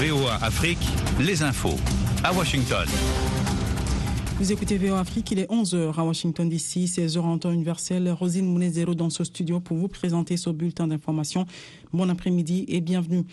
VOA Afrique, les infos. À Washington. Vous écoutez VOA Afrique, il est 11h à Washington DC, 16h en temps universel. Rosine Mounezero dans ce studio pour vous présenter ce bulletin d'information. Bon après-midi et bienvenue.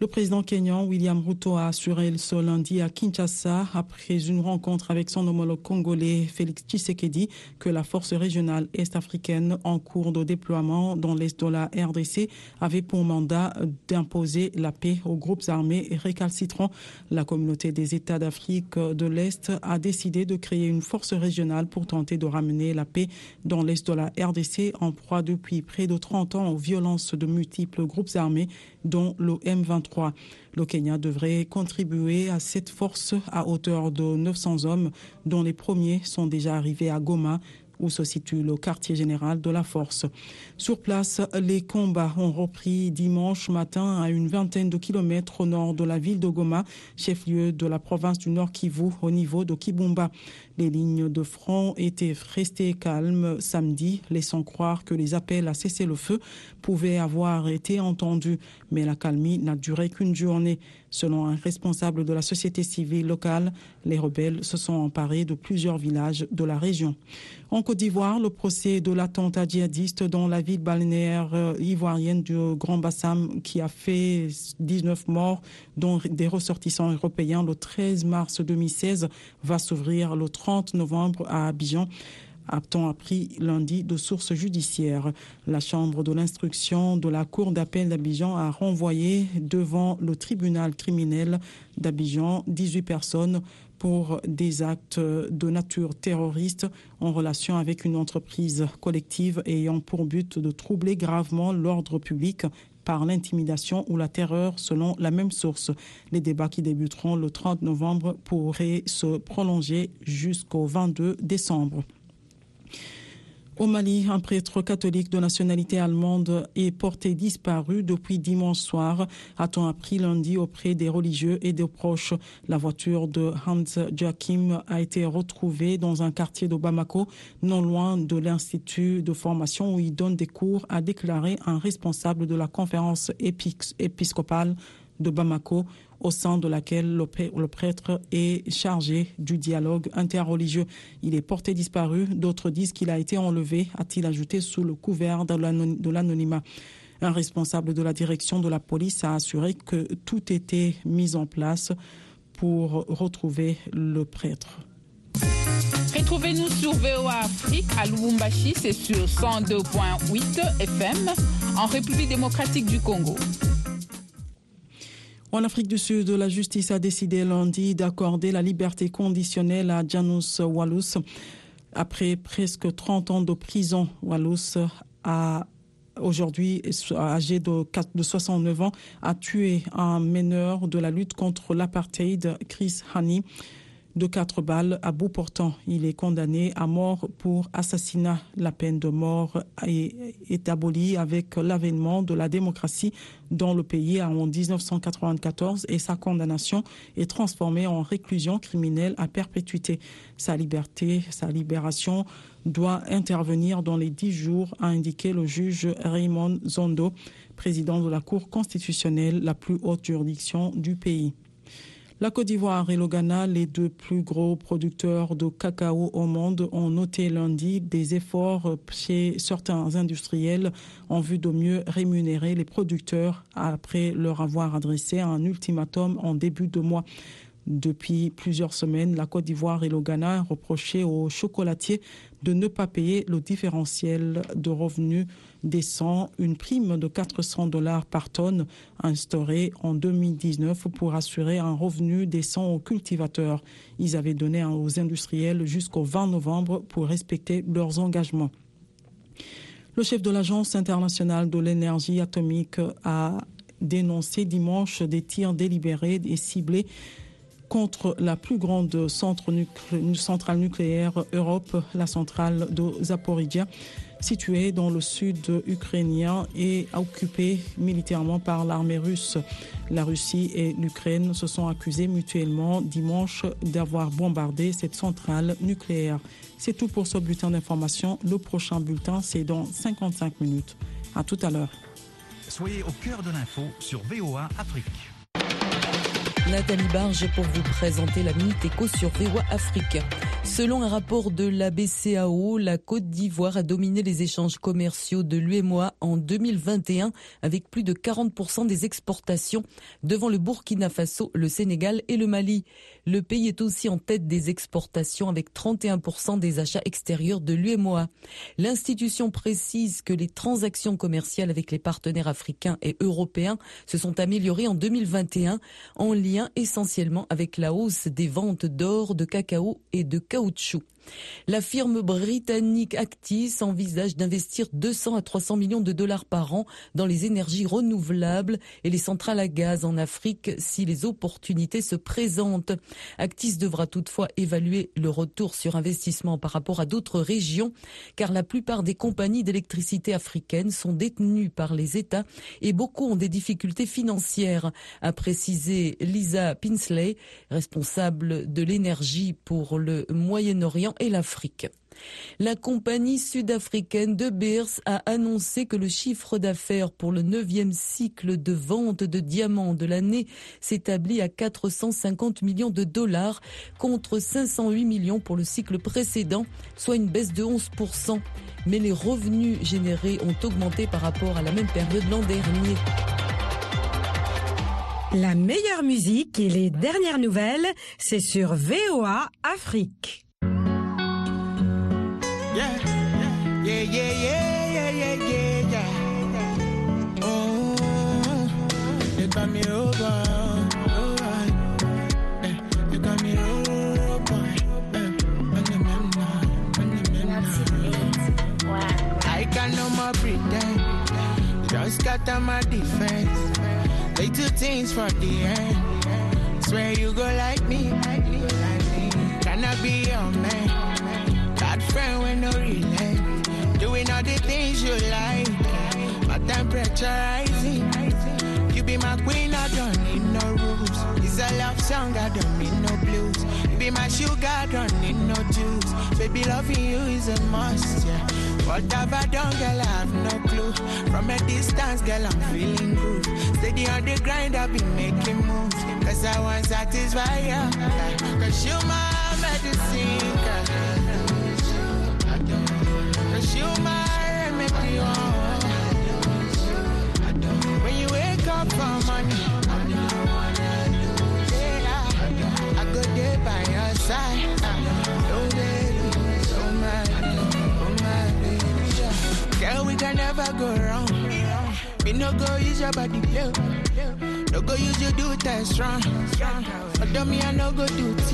Le président kenyan William Ruto a assuré ce lundi à Kinshasa, après une rencontre avec son homologue congolais Félix Tshisekedi, que la force régionale est-africaine en cours de déploiement dans l'est de la RDC avait pour mandat d'imposer la paix aux groupes armés récalcitrants. La communauté des États d'Afrique de l'Est a décidé de créer une force régionale pour tenter de ramener la paix dans l'est de la RDC en proie depuis près de 30 ans aux violences de multiples groupes armés dont le M23. Le Kenya devrait contribuer à cette force à hauteur de 900 hommes, dont les premiers sont déjà arrivés à Goma où se situe le quartier général de la force. Sur place, les combats ont repris dimanche matin à une vingtaine de kilomètres au nord de la ville de Goma, chef-lieu de la province du Nord Kivu, au niveau de Kibumba. Les lignes de front étaient restées calmes samedi, laissant croire que les appels à cesser le feu pouvaient avoir été entendus, mais la calmie n'a duré qu'une journée. Selon un responsable de la société civile locale, les rebelles se sont emparés de plusieurs villages de la région. En Côte d'Ivoire, le procès de l'attentat djihadiste dans la ville balnéaire euh, ivoirienne du Grand Bassam qui a fait 19 morts, dont des ressortissants européens le 13 mars 2016, va s'ouvrir le 30 novembre à Abidjan a-t-on appris lundi de sources judiciaires. La Chambre de l'instruction de la Cour d'appel d'Abidjan a renvoyé devant le tribunal criminel d'Abidjan 18 personnes pour des actes de nature terroriste en relation avec une entreprise collective ayant pour but de troubler gravement l'ordre public par l'intimidation ou la terreur selon la même source. Les débats qui débuteront le 30 novembre pourraient se prolonger jusqu'au 22 décembre. Au Mali, un prêtre catholique de nationalité allemande est porté disparu depuis dimanche soir, a-t-on appris lundi auprès des religieux et des proches. La voiture de Hans Joachim a été retrouvée dans un quartier de Bamako, non loin de l'institut de formation où il donne des cours, a déclaré un responsable de la conférence épiscopale de Bamako au sein de laquelle le prêtre est chargé du dialogue interreligieux. Il est porté disparu. D'autres disent qu'il a été enlevé, a-t-il ajouté, sous le couvert de l'anonymat. Un responsable de la direction de la police a assuré que tout était mis en place pour retrouver le prêtre. Retrouvez-nous sur VOA Afrique à Lubumbashi, c'est sur 102.8 FM en République démocratique du Congo. En Afrique du Sud, la justice a décidé lundi d'accorder la liberté conditionnelle à Janus Wallus. Après presque 30 ans de prison, Wallus a aujourd'hui âgé de 69 ans, a tué un meneur de la lutte contre l'apartheid, Chris Hani de quatre balles à bout portant. Il est condamné à mort pour assassinat. La peine de mort est, abolie avec l'avènement de la démocratie dans le pays en 1994 et sa condamnation est transformée en réclusion criminelle à perpétuité. Sa liberté, sa libération doit intervenir dans les dix jours, a indiqué le juge Raymond Zondo, président de la Cour constitutionnelle, la plus haute juridiction du pays. La Côte d'Ivoire et le Ghana, les deux plus gros producteurs de cacao au monde, ont noté lundi des efforts chez certains industriels en vue de mieux rémunérer les producteurs après leur avoir adressé un ultimatum en début de mois. Depuis plusieurs semaines, la Côte d'Ivoire et le Ghana reprochaient aux chocolatiers de ne pas payer le différentiel de revenus décent, une prime de 400 dollars par tonne instaurée en 2019 pour assurer un revenu décent aux cultivateurs. Ils avaient donné aux industriels jusqu'au 20 novembre pour respecter leurs engagements. Le chef de l'Agence internationale de l'énergie atomique a dénoncé dimanche des tirs délibérés et ciblés contre la plus grande centrale nucléaire Europe, la centrale de Zaporizhia, située dans le sud ukrainien et occupée militairement par l'armée russe. La Russie et l'Ukraine se sont accusés mutuellement dimanche d'avoir bombardé cette centrale nucléaire. C'est tout pour ce bulletin d'information. Le prochain bulletin, c'est dans 55 minutes. À tout à l'heure. Soyez au cœur de l'info sur VOA Afrique. Nathalie Barge pour vous présenter la Minute Éco sur VOA Afrique. Selon un rapport de la BCAO, la Côte d'Ivoire a dominé les échanges commerciaux de l'UMOA en 2021 avec plus de 40% des exportations devant le Burkina Faso, le Sénégal et le Mali. Le pays est aussi en tête des exportations avec 31% des achats extérieurs de l'UMOA. L'institution précise que les transactions commerciales avec les partenaires africains et européens se sont améliorées en 2021 en lien essentiellement avec la hausse des ventes d'or, de cacao et de caoutchouc. La firme britannique Actis envisage d'investir 200 à 300 millions de dollars par an dans les énergies renouvelables et les centrales à gaz en Afrique si les opportunités se présentent. Actis devra toutefois évaluer le retour sur investissement par rapport à d'autres régions car la plupart des compagnies d'électricité africaines sont détenues par les États et beaucoup ont des difficultés financières, a précisé Lisa Pinsley, responsable de l'énergie pour le Moyen-Orient et l'Afrique. La compagnie sud-africaine de Beers a annoncé que le chiffre d'affaires pour le neuvième cycle de vente de diamants de l'année s'établit à 450 millions de dollars contre 508 millions pour le cycle précédent, soit une baisse de 11%. Mais les revenus générés ont augmenté par rapport à la même période l'an dernier. La meilleure musique et les dernières nouvelles, c'est sur VOA Afrique. Yeah, yeah, yeah, yeah, yeah, yeah, yeah. Oh, you got me over, You got me over. Yeah, you got me over. I can no more pretend. Just got on my defense. They things for the end. Swear you go like me. Might be like me Can I be your man? With no relent. Doing all the things you like. My temperature rising. You be my queen, I don't need no rules. It's a love song, I don't need no blues. You be my sugar, I don't need no juice. Baby, loving you is a must, yeah. What have I done, girl? I have no clue. From a distance, girl, I'm feeling good. Steady on the grind, I've been making moves. Cause I want satisfy you. yeah. Cause you my medicine, girl. Cause you my remedy, oh. When you wake up for money, I go there by your side. Oh, oh, my baby, yeah. Girl, we can never go wrong. Me no go use your body, play. No go use your do test strong. But me, I no go do it.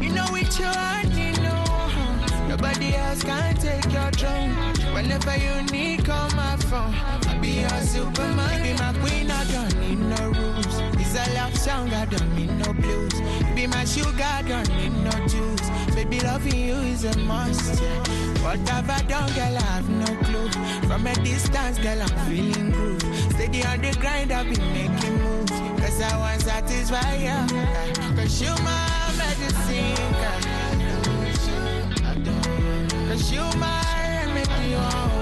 You know it's your. Can take your throne. Whenever you need, call my phone. I'll be your superman, be my queen. I don't need no rules. It's a love song, I don't need no blues. Be my sugar, I don't need no juice. Baby, loving you is a must. What have I done, girl? I have no clue. From a distance, girl, I'm feeling good. Steady on the grind, I've been making moves. Cause I want satisfy you. Cause you my medicine, girl. Cause you my remedy.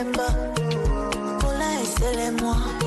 ah, Selemba, Mola et